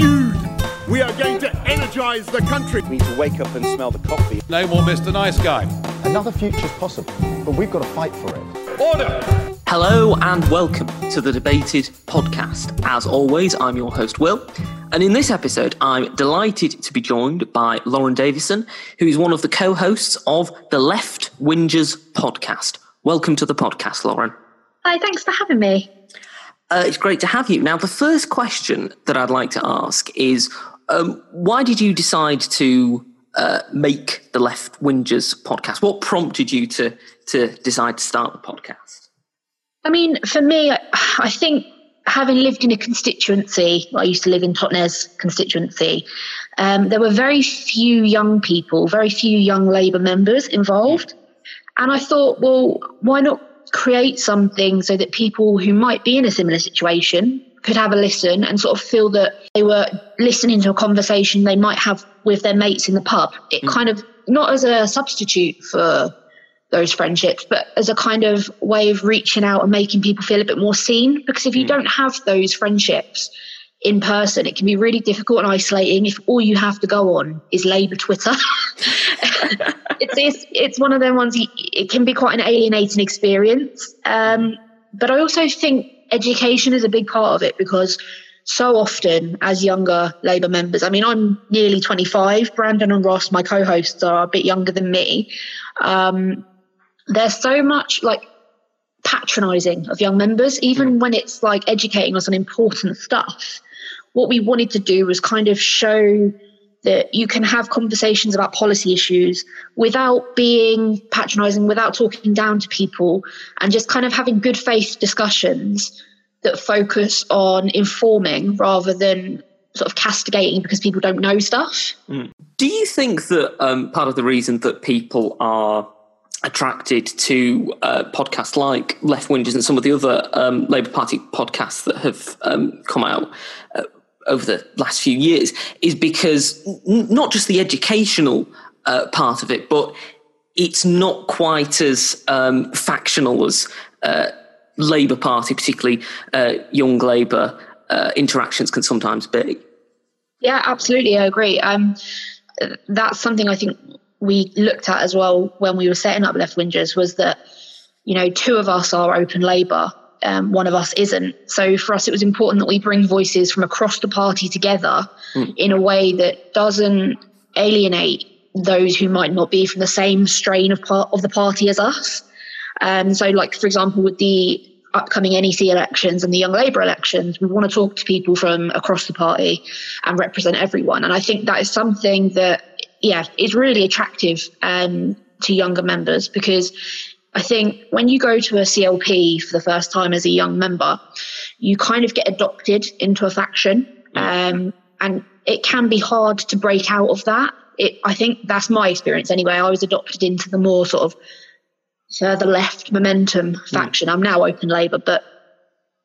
Dude, we are going to energise the country. We need to wake up and smell the coffee. No more Mr. Nice Guy. Another future's possible, but we've got to fight for it. Order! Hello and welcome to the Debated podcast. As always, I'm your host, Will. And in this episode, I'm delighted to be joined by Lauren Davison, who is one of the co hosts of the Left Wingers podcast. Welcome to the podcast, Lauren. Hi, thanks for having me. Uh, it's great to have you. Now, the first question that I'd like to ask is um, why did you decide to uh, make the Left Wingers podcast? What prompted you to, to decide to start the podcast? I mean, for me, I think having lived in a constituency, I used to live in Totnes constituency, um, there were very few young people, very few young Labour members involved. And I thought, well, why not create something so that people who might be in a similar situation could have a listen and sort of feel that they were listening to a conversation they might have with their mates in the pub. It mm. kind of, not as a substitute for those friendships, but as a kind of way of reaching out and making people feel a bit more seen. Because if you mm. don't have those friendships in person, it can be really difficult and isolating if all you have to go on is Labour Twitter. it's, it's, it's one of them ones, it can be quite an alienating experience. Um, but I also think education is a big part of it because so often as younger Labour members, I mean, I'm nearly 25. Brandon and Ross, my co hosts, are a bit younger than me. Um, there's so much like patronizing of young members, even mm. when it's like educating us on important stuff. What we wanted to do was kind of show that you can have conversations about policy issues without being patronizing, without talking down to people, and just kind of having good faith discussions that focus on informing rather than sort of castigating because people don't know stuff. Mm. Do you think that um, part of the reason that people are attracted to uh, podcasts like Left Wingers and some of the other um, Labour Party podcasts that have um, come out uh, over the last few years is because n- not just the educational uh, part of it, but it's not quite as um, factional as uh, Labour Party, particularly uh, Young Labour uh, interactions, can sometimes be. Yeah, absolutely, I agree. Um, that's something I think we looked at as well when we were setting up Left Wingers was that, you know, two of us are open Labour, um, one of us isn't. So for us, it was important that we bring voices from across the party together mm. in a way that doesn't alienate those who might not be from the same strain of part of the party as us. Um, so, like for example, with the upcoming NEC elections and the Young Labour elections, we want to talk to people from across the party and represent everyone. And I think that is something that yeah, is really attractive um, to younger members because I think when you go to a CLP for the first time as a young member, you kind of get adopted into a faction. Um, and it can be hard to break out of that. It, I think that's my experience anyway. I was adopted into the more sort of further left momentum faction. I'm now open Labour, but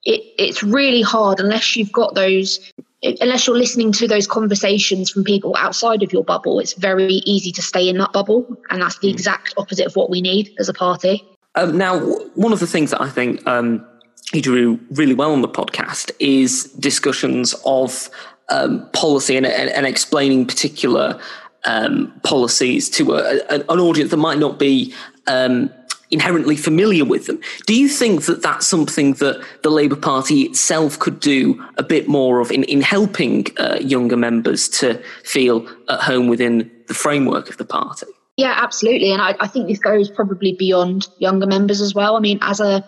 it, it's really hard unless you've got those unless you're listening to those conversations from people outside of your bubble, it's very easy to stay in that bubble. And that's the mm. exact opposite of what we need as a party. Um, now, one of the things that I think um, you do really well on the podcast is discussions of um, policy and, and, and, explaining particular um, policies to a, an audience that might not be um, inherently familiar with them. Do you think that that's something that the Labour Party itself could do a bit more of in, in helping uh, younger members to feel at home within the framework of the party? Yeah, absolutely. And I, I think this goes probably beyond younger members as well. I mean, as a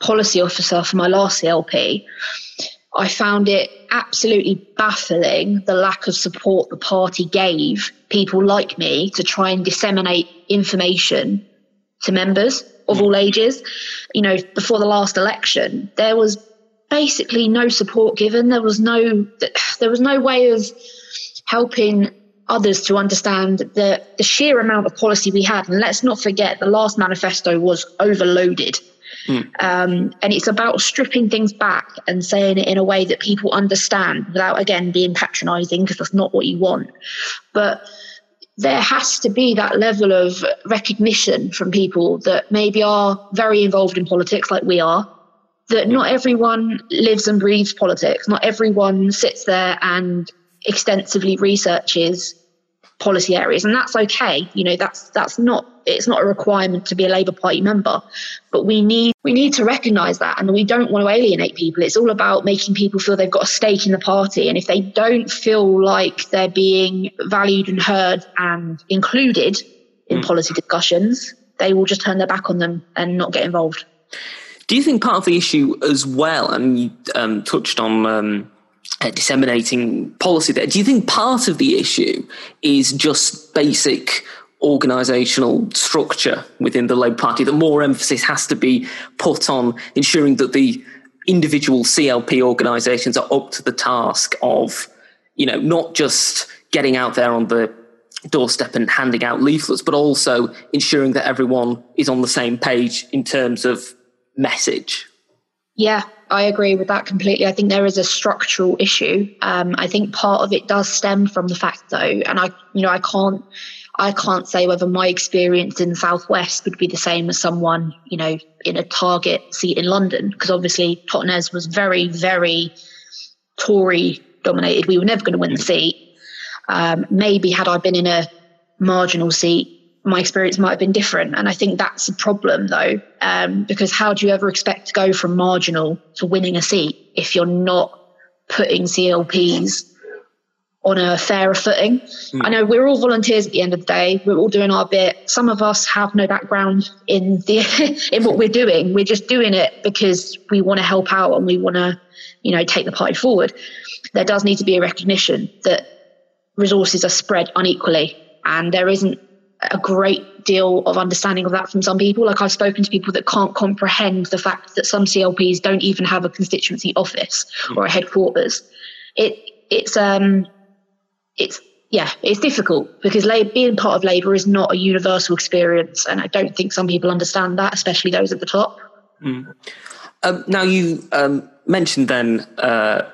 policy officer for my last CLP, I found it absolutely baffling the lack of support the party gave people like me to try and disseminate information to members of all ages. You know, before the last election, there was basically no support given. There was no there was no way of helping others to understand the, the sheer amount of policy we had. And let's not forget the last manifesto was overloaded. Mm. Um, and it's about stripping things back and saying it in a way that people understand without, again, being patronizing because that's not what you want. But there has to be that level of recognition from people that maybe are very involved in politics like we are that not everyone lives and breathes politics. Not everyone sits there and extensively researches policy areas, and that's okay. You know, that's that's not it's not a requirement to be a Labour Party member, but we need we need to recognise that, and we don't want to alienate people. It's all about making people feel they've got a stake in the party, and if they don't feel like they're being valued and heard and included in mm. policy discussions, they will just turn their back on them and not get involved. Do you think part of the issue as well, and you um, touched on um, uh, disseminating policy there, do you think part of the issue is just basic organisational structure within the Labour Party, that more emphasis has to be put on ensuring that the individual CLP organisations are up to the task of, you know, not just getting out there on the doorstep and handing out leaflets, but also ensuring that everyone is on the same page in terms of message. Yeah, I agree with that completely. I think there is a structural issue. Um, I think part of it does stem from the fact, though, and I, you know, I can't, I can't say whether my experience in the southwest would be the same as someone, you know, in a target seat in London, because obviously Totnes was very, very Tory dominated. We were never going to win the seat. Um, maybe had I been in a marginal seat, my experience might have been different. And I think that's a problem though, um, because how do you ever expect to go from marginal to winning a seat if you're not putting CLPs on a fairer footing? Mm. I know we're all volunteers at the end of the day. We're all doing our bit. Some of us have no background in the in what we're doing. We're just doing it because we want to help out and we want to, you know, take the party forward. There does need to be a recognition that resources are spread unequally and there isn't a great deal of understanding of that from some people. Like I've spoken to people that can't comprehend the fact that some CLPs don't even have a constituency office or a headquarters. It it's um it's yeah, it's difficult because Labour, being part of Labour is not a universal experience, and I don't think some people understand that, especially those at the top. Mm. Um, now you um, mentioned then uh,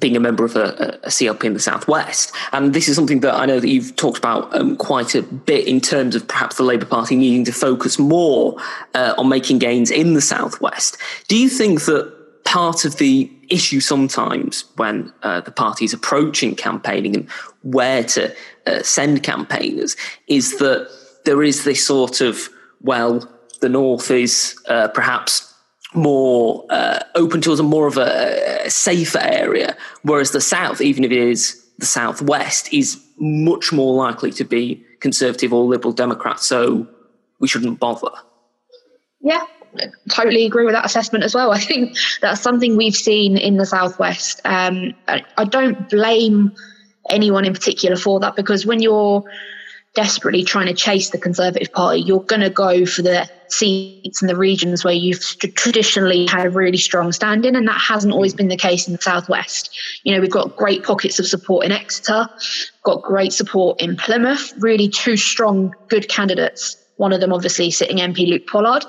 being a member of a, a, CLP in the Southwest. And this is something that I know that you've talked about um, quite a bit in terms of perhaps the Labour Party needing to focus more uh, on making gains in the Southwest. Do you think that part of the issue sometimes when uh, the party is approaching campaigning and where to uh, send campaigners is that there is this sort of, well, the North is uh, perhaps more uh, open to us and more of a, a, safer area, whereas the south, even if it is the southwest, is much more likely to be conservative or liberal Democrat. So we shouldn't bother. Yeah, totally agree with that assessment as well. I think that's something we've seen in the southwest. Um, I, I don't blame anyone in particular for that because when you're desperately trying to chase the Conservative Party, you're going to go for the seats in the regions where you've traditionally had a really strong standing, and that hasn't always been the case in the southwest. You know, we've got great pockets of support in Exeter, got great support in Plymouth, really two strong, good candidates. One of them, obviously, sitting MP Luke Pollard.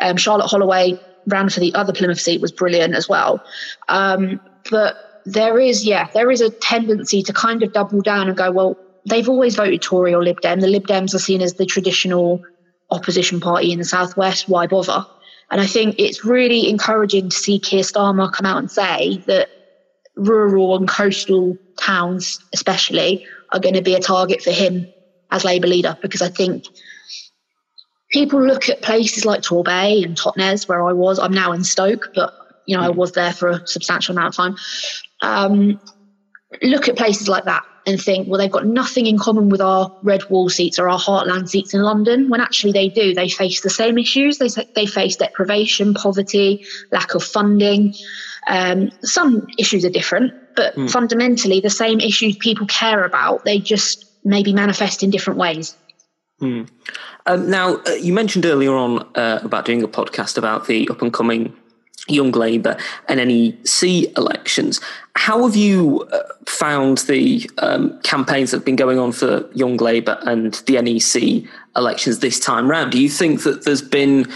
Um, Charlotte Holloway ran for the other Plymouth seat, was brilliant as well. Um, but there is, yeah, there is a tendency to kind of double down and go, well, they've always voted Tory or Lib Dem. The Lib Dems are seen as the traditional opposition party in the southwest. Why bother? And I think it's really encouraging to see Keir Starmer come out and say that rural and coastal towns, especially, are going to be a target for him as Labour leader because I think people look at places like Torbay and Totnes, where I was. I'm now in Stoke, but you know I was there for a substantial amount of time. Um, look at places like that and think, well, they've got nothing in common with our red wall seats or our heartland seats in London, when actually they do. They face the same issues. They, they face deprivation, poverty, lack of funding. Um, some issues are different, but mm. fundamentally, the same issues people care about, they just maybe manifest in different ways. Mm. Um, now, uh, you mentioned earlier on uh, about doing a podcast about the up and coming Young Labour and NEC elections. How have you uh, found the um, campaigns that have been going on for Young Labour and the NEC elections this time round? Do you think that there's been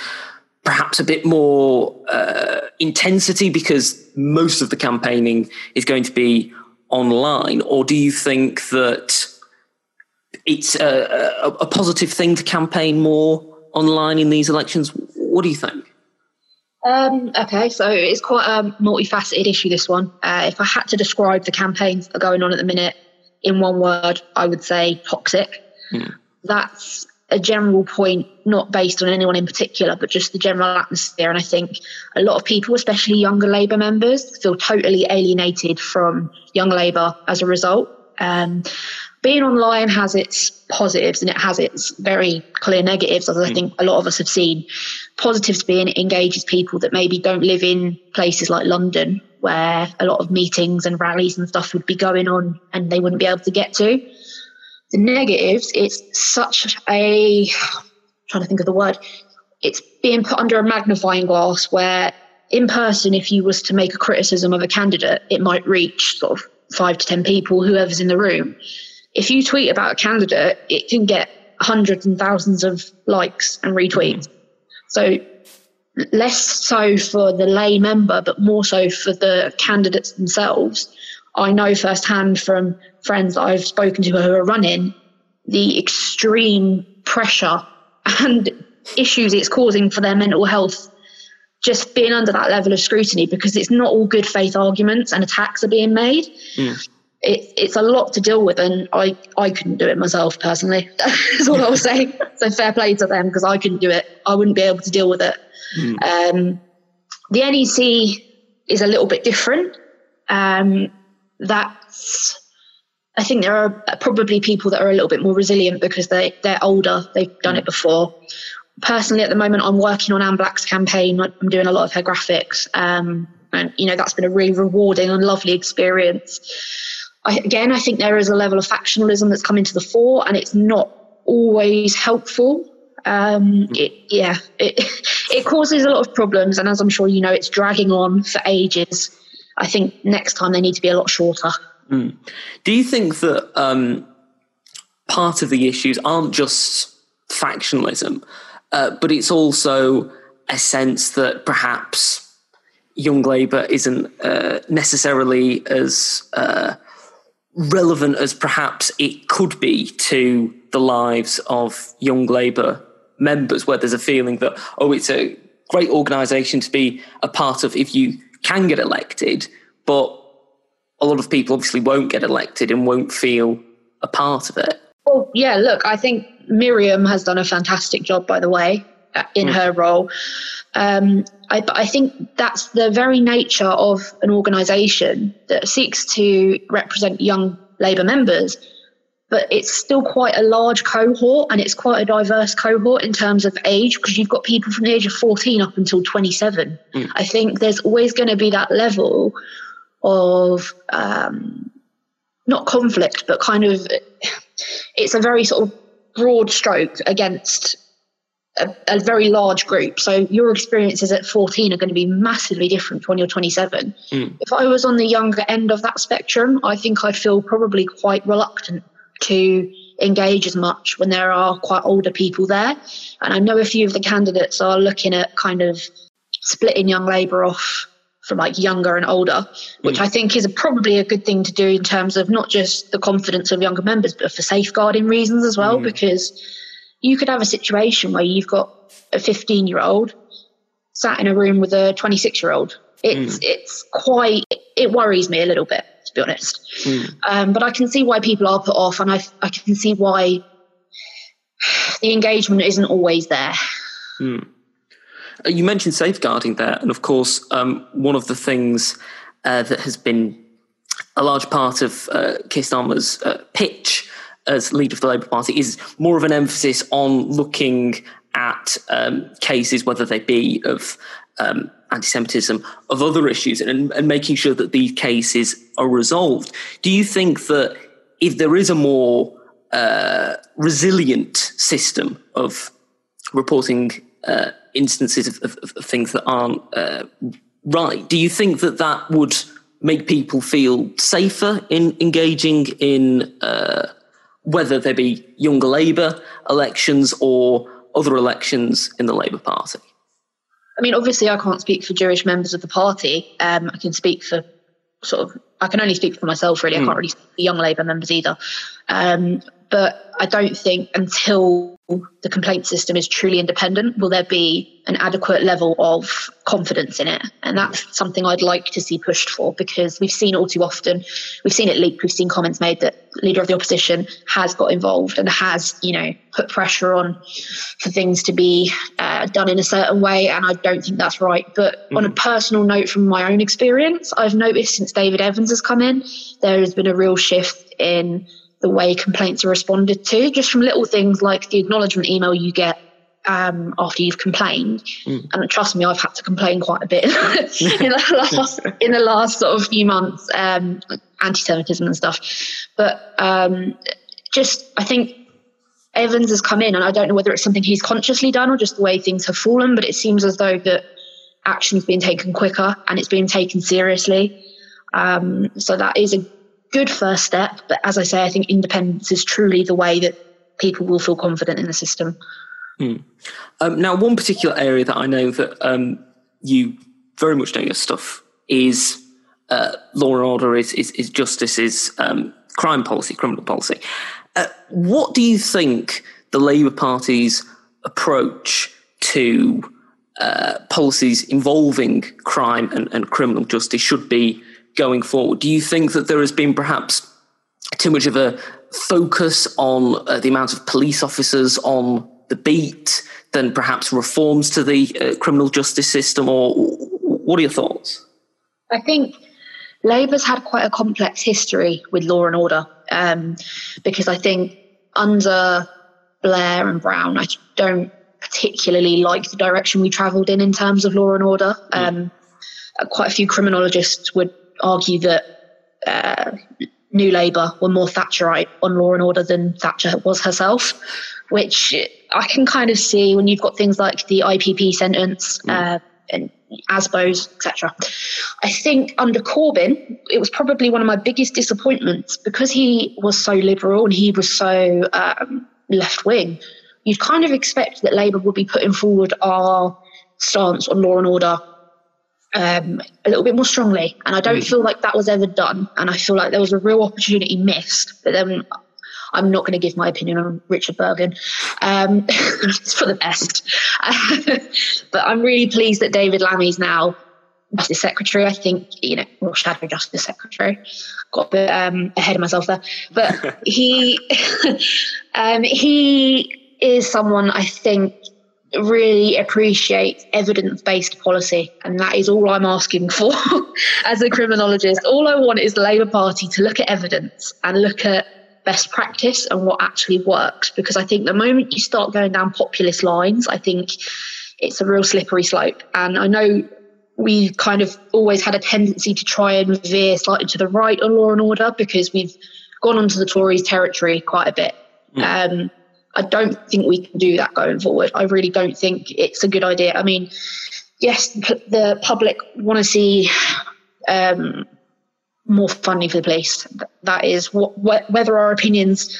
perhaps a bit more uh, intensity because most of the campaigning is going to be online, or do you think that it's a, a, a positive thing to campaign more online in these elections? What do you think? Um, okay, so it's quite a multifaceted issue, this one. Uh, if I had to describe the campaigns that are going on at the minute in one word, I would say toxic. Mm. That's a general point, not based on anyone in particular, but just the general atmosphere. And I think a lot of people, especially younger Labour members, feel totally alienated from young Labour as a result. Um, being online has its positives and it has its very clear negatives, as I hmm. think a lot of us have seen. Positives being it engages people that maybe don't live in places like London, where a lot of meetings and rallies and stuff would be going on and they wouldn't be able to get to. The negatives, it's such a, I'm trying to think of the word, it's being put under a magnifying glass where in person, if you was to make a criticism of a candidate, it might reach sort of five to 10 people, whoever's in the room if you tweet about a candidate, it can get hundreds and thousands of likes and retweets. So less so for the lay member, but more so for the candidates themselves. I know firsthand from friends that I've spoken to who are running the extreme pressure and issues it's causing for their mental health just being under that level of scrutiny because it's not all good faith arguments and attacks are being made. Mm it, it's a lot to deal with, and I, I couldn't do it myself personally. That's all I'll say. so fair play to them because I couldn't do it. I wouldn't be able to deal with it. Mm. Um, the NEC is a little bit different. Um, that's I think there are probably people that are a little bit more resilient because they they're older. They've done it before. Personally, at the moment, I'm working on Ann Black's campaign. I'm doing a lot of her graphics, um, and you know that's been a really rewarding and lovely experience. I, again, I think there is a level of factionalism that's come into the fore, and it's not always helpful. Um, it, yeah, it, it causes a lot of problems, and as I'm sure you know, it's dragging on for ages. I think next time they need to be a lot shorter. Mm. Do you think that um, part of the issues aren't just factionalism, uh, but it's also a sense that perhaps Young Labour isn't uh, necessarily as uh, relevant as perhaps it could be to the lives of young Labour members, where there's a feeling that, oh, it's a great organisation to be a part of if you can get elected, but a lot of people obviously won't get elected and won't feel a part of it. Well, yeah, look, I think Miriam has done a fantastic job, by the way, in mm. her role. Um, I, I think that's the very nature of an organisation that seeks to represent young Labour members, but it's still quite a large cohort and it's quite a diverse cohort in terms of age because you've got people from the age of 14 up until 27. Mm. I think there's always going to be that level of um, not conflict, but kind of it's a very sort of broad stroke against a, a, very large group. So your experiences at 14 are going to be massively different when you're 27. Mm. If I was on the younger end of that spectrum, I think I'd feel probably quite reluctant to engage as much when there are quite older people there. And I know a few of the candidates are looking at kind of splitting young Labour off from like younger and older, which mm. I think is a, probably a good thing to do in terms of not just the confidence of younger members, but for safeguarding reasons as well, mm. because you could have a situation where you've got a 15 year old sat in a room with a 26 year old. It's mm. it's quite it worries me a little bit to be honest. Mm. Um, but I can see why people are put off, and I I can see why the engagement isn't always there. Mm. You mentioned safeguarding there, and of course, um, one of the things uh, that has been a large part of uh, Keir Starmer's uh, pitch as leader of the Labour Party is more of an emphasis on looking at um, cases, whether they be of um, anti-Semitism, of other issues, and, and making sure that these cases are resolved. Do you think that if there is a more uh, resilient system of reporting uh, instances of, of, of, things that aren't uh, right, do you think that that would make people feel safer in engaging in uh, whether they be Young Labour elections or other elections in the Labour Party? I mean, obviously, I can't speak for Jewish members of the party. Um, I can speak for sort of, I can only speak for myself, really. Mm. I hmm. can't really speak for young Labour members either. Um, but I don't think until the complaint system is truly independent will there be an adequate level of confidence in it. And that's something I'd like to see pushed for because we've seen all too often. We've seen it leaked. We've seen comments made that leader of the opposition has got involved and has, you know, put pressure on for things to be uh, done in a certain way. And I don't think that's right. But mm. on a personal note, from my own experience, I've noticed since David Evans has come in, there has been a real shift in the way complaints are responded to, just from little things like the acknowledgement email you get um, after you've complained. Mm. And trust me, I've had to complain quite a bit in the last in the last sort of few months, um, anti-Semitism and stuff. But um, just, I think Evans has come in, and I don't know whether it's something he's consciously done or just the way things have fallen. But it seems as though that action's being taken quicker and it's being taken seriously. Um, so that is a good first step. But as I say, I think independence is truly the way that people will feel confident in the system. Hmm. Um, now, one particular area that I know that um, you very much know your stuff is uh, law and order, is, is, is justice, is um, crime policy, criminal policy. Uh, what do you think the Labour Party's approach to uh, policies involving crime and, and criminal justice should be going forward? Do you think that there has been perhaps too much of a focus on uh, the amount of police officers on the beat than perhaps reforms to the uh, criminal justice system, or what are your thoughts? I think Labour's had quite a complex history with law and order um, because I think under Blair and Brown, I don't particularly like the direction we travelled in in terms of law and order. Hmm. Um, quite a few criminologists would argue that uh, New Labour were more Thatcherite on law and order than Thatcher was herself, which I can kind of see when you've got things like the IPP sentence mm. uh, and ASBOs, etc. I think under Corbyn, it was probably one of my biggest disappointments because he was so liberal and he was so um, left wing. You'd kind of expect that Labour would be putting forward our stance on law and order um, a little bit more strongly. And I don't mm. feel like that was ever done. And I feel like there was a real opportunity missed. But then I'm not going to give my opinion on Richard Burgon. Um, it's for the best. but I'm really pleased that David Lammy's now Justice Secretary. I think, you know, or Shadow Justice Secretary. Got a bit um, ahead of myself there. But he, um, he is someone I think really appreciate evidence based policy. And that is all I'm asking for as a criminologist. All I want is the Labour Party to look at evidence and look at best practice and what actually works. Because I think the moment you start going down populist lines, I think it's a real slippery slope. And I know we kind of always had a tendency to try and veer slightly to the right on law and order because we've gone onto the Tories territory quite a bit. Mm. Um, I don't think we can do that going forward. I really don't think it's a good idea. I mean, yes, the public want to see um, more funding for the police. That is what, whether our opinions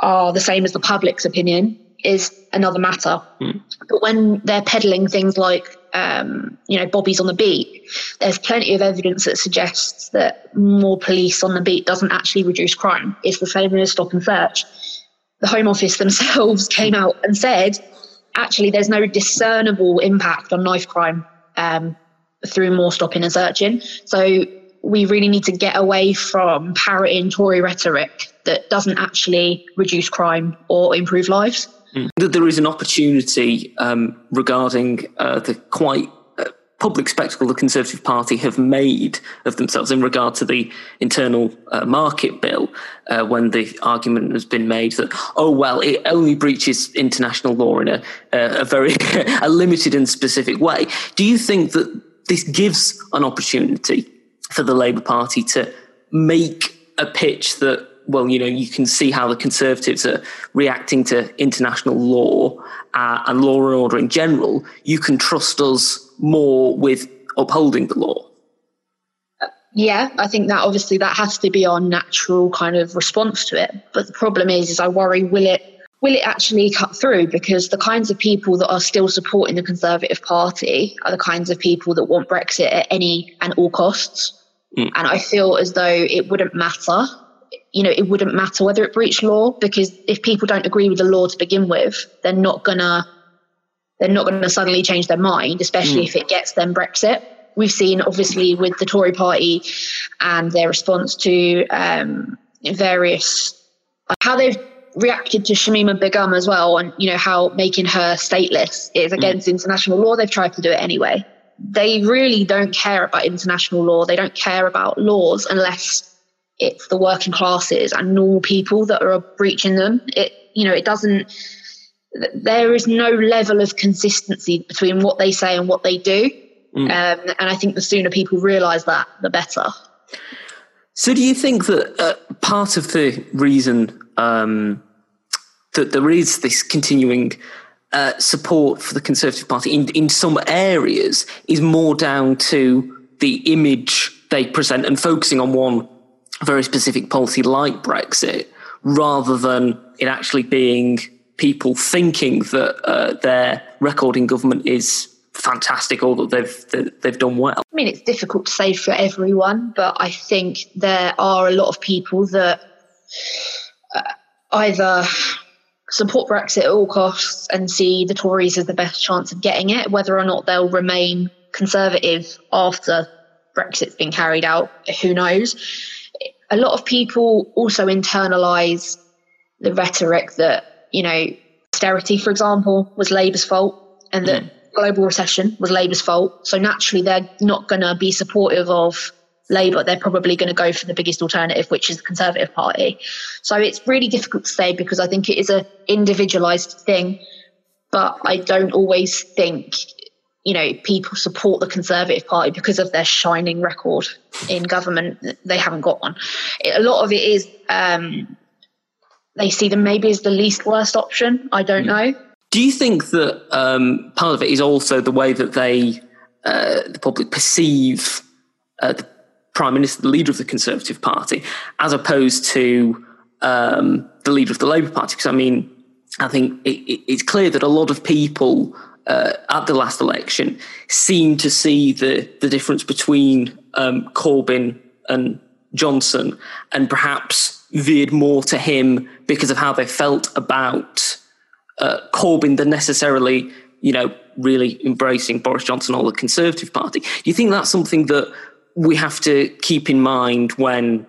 are the same as the public's opinion is another matter. Mm. But when they're peddling things like, um, you know, Bobby's on the beat, there's plenty of evidence that suggests that more police on the beat doesn't actually reduce crime. It's the same as stop and search the Home Office themselves came out and said, actually, there's no discernible impact on knife crime um, through more stopping and searching. So we really need to get away from parroting Tory rhetoric that doesn't actually reduce crime or improve lives. Mm. There is an opportunity um, regarding uh, the quite public spectacle the Conservative Party have made of themselves in regard to the internal uh, market bill, uh, when the argument has been made that, oh, well, it only breaches international law in a, a very a limited and specific way. Do you think that this gives an opportunity for the Labour Party to make a pitch that well, you know, you can see how the Conservatives are reacting to international law uh, and law and order in general. You can trust us more with upholding the law. Yeah, I think that obviously that has to be our natural kind of response to it. But the problem is, is I worry will it will it actually cut through? Because the kinds of people that are still supporting the Conservative Party are the kinds of people that want Brexit at any and all costs. Mm. And I feel as though it wouldn't matter you know, it wouldn't matter whether it breached law because if people don't agree with the law to begin with, they're not gonna they're not to suddenly change their mind, especially mm. if it gets them Brexit. We've seen, obviously, with the Tory party and their response to um, various how they've reacted to Shamima Begum as well, and you know how making her stateless is mm. against mm. international law. They've tried to do it anyway. They really don't care about international law. They don't care about laws unless it's the working classes and normal people that are breaching them. It you know it doesn't there is no level of consistency between what they say and what they do. Mm. Um, and I think the sooner people realise that, the better. So, do you think that uh, part of the reason um, that there is this continuing uh, support for the Conservative Party in, in some areas is more down to the image they present and focusing on one very specific policy like Brexit rather than it actually being people thinking that uh, their record in government is fantastic or that they've they've done well. I mean, it's difficult to say for everyone, but I think there are a lot of people that uh, either support Brexit at all costs and see the Tories as the best chance of getting it, whether or not they'll remain conservative after Brexit's been carried out, who knows. A lot of people also internalise the rhetoric that you know, austerity, for example, was Labour's fault, and that mm. global recession was Labour's fault. So naturally, they're not going to be supportive of Labour. They're probably going to go for the biggest alternative, which is the Conservative Party. So it's really difficult to say because I think it is an individualised thing, but I don't always think. You know, people support the Conservative Party because of their shining record in government. They haven't got one. A lot of it is um, they see them maybe as the least worst option. I don't know. Do you think that um, part of it is also the way that they, uh, the public, perceive uh, the prime minister, the leader of the Conservative Party, as opposed to um, the leader of the Labour Party? Because I mean, I think it, it, it's clear that a lot of people uh, at the last election seemed to see the the difference between um, Corbyn and Johnson, and perhaps veered more to him because of how they felt about uh, Corbyn than necessarily, you know, really embracing Boris Johnson or the Conservative Party. Do you think that's something that we have to keep in mind when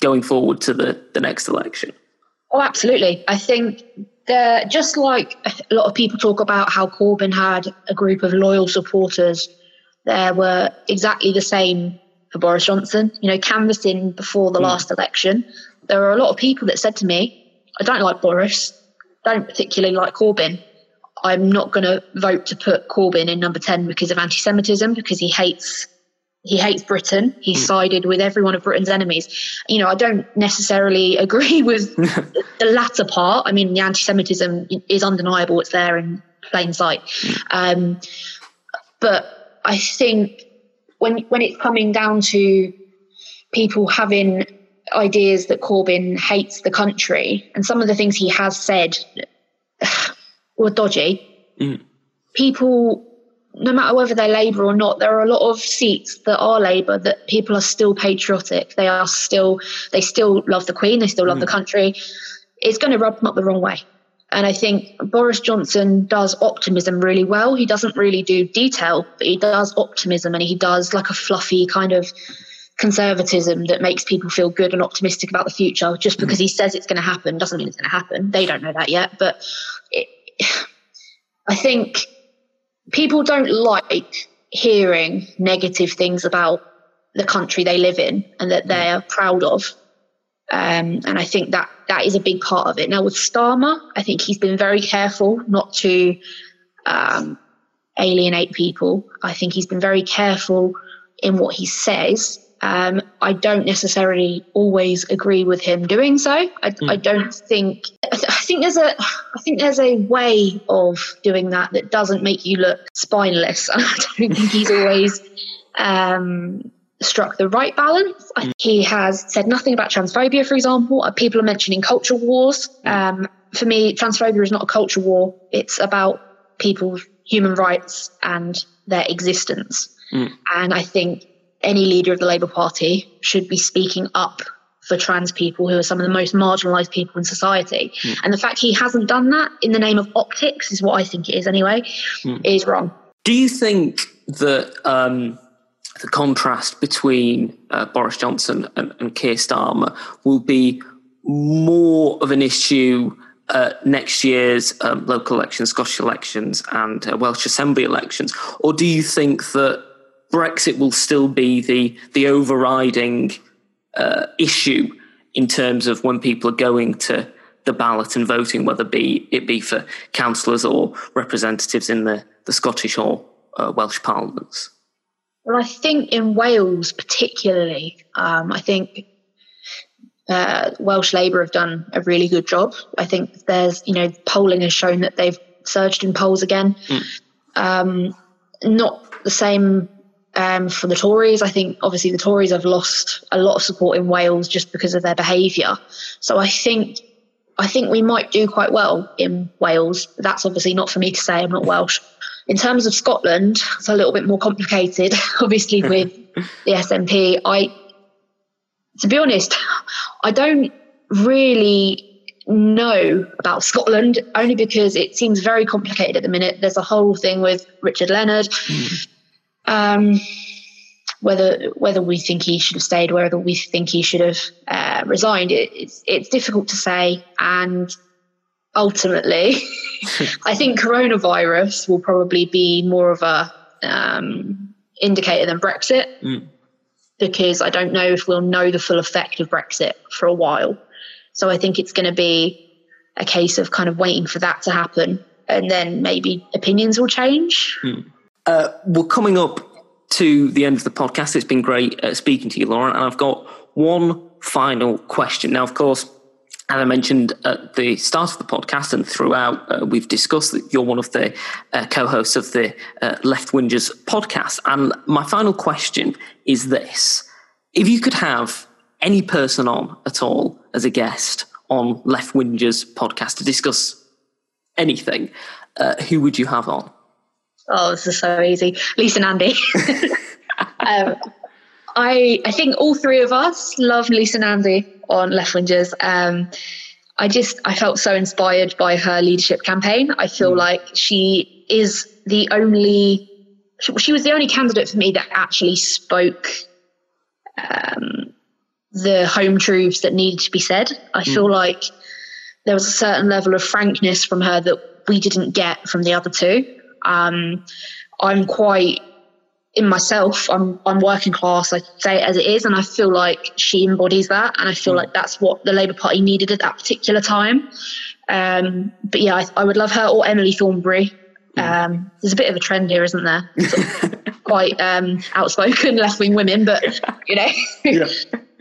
going forward to the, the next election? Oh, absolutely. I think just like a lot of people talk about how Corbyn had a group of loyal supporters, there were exactly the same for Boris Johnson. You know, canvassing before the mm. last election, there were a lot of people that said to me, I don't like Boris, I don't particularly like Corbyn. I'm not going to vote to put Corbyn in number 10 because of anti Semitism, because he hates. He hates Britain. He mm. sided with every one of Britain's enemies. You know, I don't necessarily agree with the latter part. I mean, the anti-Semitism is undeniable; it's there in plain sight. Um, but I think when when it's coming down to people having ideas that Corbyn hates the country, and some of the things he has said were dodgy. Mm. People, no matter whether they're Labour or not, there are a lot of seats that are Labour that people are still patriotic. They are still, they still love the Queen. They still love mm. the country. It's going to rub them up the wrong way. And I think Boris Johnson does optimism really well. He doesn't really do detail, but he does optimism and he does like a fluffy kind of conservatism that makes people feel good and optimistic about the future. Just because he says it's going to happen doesn't mean it's going to happen. They don't know that yet. But it, I think people don't like hearing negative things about the country they live in and that they're proud of. Um, and I think that that is a big part of it. Now with Starmer, I think he's been very careful not to um, alienate people. I think he's been very careful in what he says um, I don't necessarily always agree with him doing so. I, mm. I don't think. I, th- I, think there's a. I think there's a way of doing that that doesn't make you look spineless. I don't think he's always um, struck the right balance. Mm. He has said nothing about transphobia, for example. Uh, people are mentioning culture wars. Hmm. Um, for me, transphobia is not a culture war. It's about people's human rights and their existence. Mm. And I think any leader of the Labour Party should be speaking up for trans people who are some of the most marginalized people in society. Mm. And the fact he hasn't done that in the name of optics is what I think it is anyway, mm. is wrong. Do you think that um, the contrast between uh, Boris Johnson and, and Keir Starmer will be more of an issue uh, next year's um, local elections, Scottish elections, and uh, Welsh Assembly elections, or do you think that Brexit will still be the the overriding uh, issue in terms of when people are going to the ballot and voting, whether be it be for councillors or representatives in the, the Scottish or uh, Welsh parliaments? Well, I think in Wales, particularly, um, I think uh, Welsh Labour have done a really good job. I think there's, you know, polling has shown that they've surged in polls again. Mm. Um, not the same um, for the Tories. I think obviously the Tories have lost a lot of support in Wales just because of their behaviour. So I think I think we might do quite well in Wales. That's obviously not for me to say. I'm not Welsh. In terms of Scotland, it's a little bit more complicated. Obviously, with the SNP, I to be honest, I don't really know about Scotland only because it seems very complicated at the minute. There's a whole thing with Richard Leonard. Mm. Um, whether whether we think he should have stayed, whether we think he should have uh, resigned, it, it's it's difficult to say. And ultimately, I think coronavirus will probably be more of a um, indicator than Brexit. Mm because I don't know if we'll know the full effect of Brexit for a while. So I think it's going to be a case of kind of waiting for that to happen and then maybe opinions will change. Hmm. Uh, we're coming up to the end of the podcast. It's been great uh, speaking to you, Lauren, and I've got one final question. Now, of course, and I mentioned at the start of the podcast and throughout, uh, we've discussed that you're one of the uh, co hosts of the uh, Left Wingers podcast. And my final question is this If you could have any person on at all as a guest on Left Wingers podcast to discuss anything, uh, who would you have on? Oh, this is so easy. Lisa Nandy. um, I, I think all three of us love Lisa Nandy on Left Wingers. Um, I just I felt so inspired by her leadership campaign. I feel mm. like she is the only she, she, was the only candidate for me that actually spoke um, the home truths that needed to be said. I mm. feel like there was a certain level of frankness from her that we didn't get from the other two. Um, I'm quite in myself, I'm I'm working class. I say it as it is, and I feel like she embodies that, and I feel mm. like that's what the Labour Party needed at that particular time. Um, but yeah, I, I, would love her or Emily Thornberry. Mm. Um, there's a bit of a trend here, isn't there? quite um, outspoken left wing women, but you know, yeah.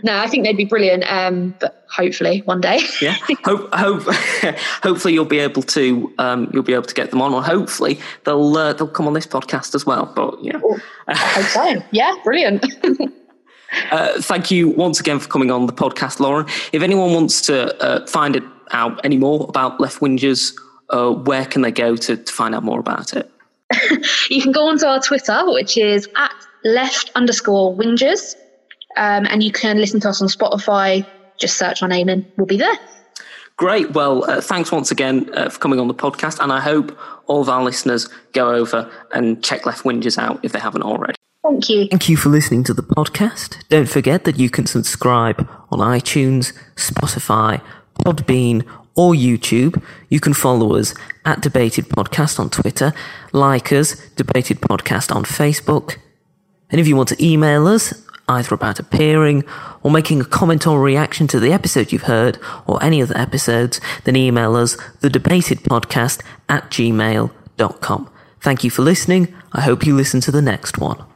No, I think they'd be brilliant. Um, but hopefully one day. yeah, hope, hope, hopefully you'll be able to um, you'll be able to get them on, or hopefully they'll uh, they'll come on this podcast as well. But yeah, I hope so. Yeah, brilliant. uh, thank you once again for coming on the podcast, Lauren. If anyone wants to uh, find it out any more about Left Wingers, uh, where can they go to, to find out more about it? you can go onto our Twitter, which is at left underscore wingers. Um, and you can listen to us on Spotify, just search our name and we'll be there. Great. Well, uh, thanks once again uh, for coming on the podcast. And I hope all of our listeners go over and check Left Wingers out if they haven't already. Thank you. Thank you for listening to the podcast. Don't forget that you can subscribe on iTunes, Spotify, Podbean, or YouTube. You can follow us at Debated Podcast on Twitter, like us, Debated Podcast on Facebook. And if you want to email us, either about appearing or making a comment or reaction to the episode you've heard or any other episodes, then email us thedebatedpodcast at gmail.com. Thank you for listening. I hope you listen to the next one.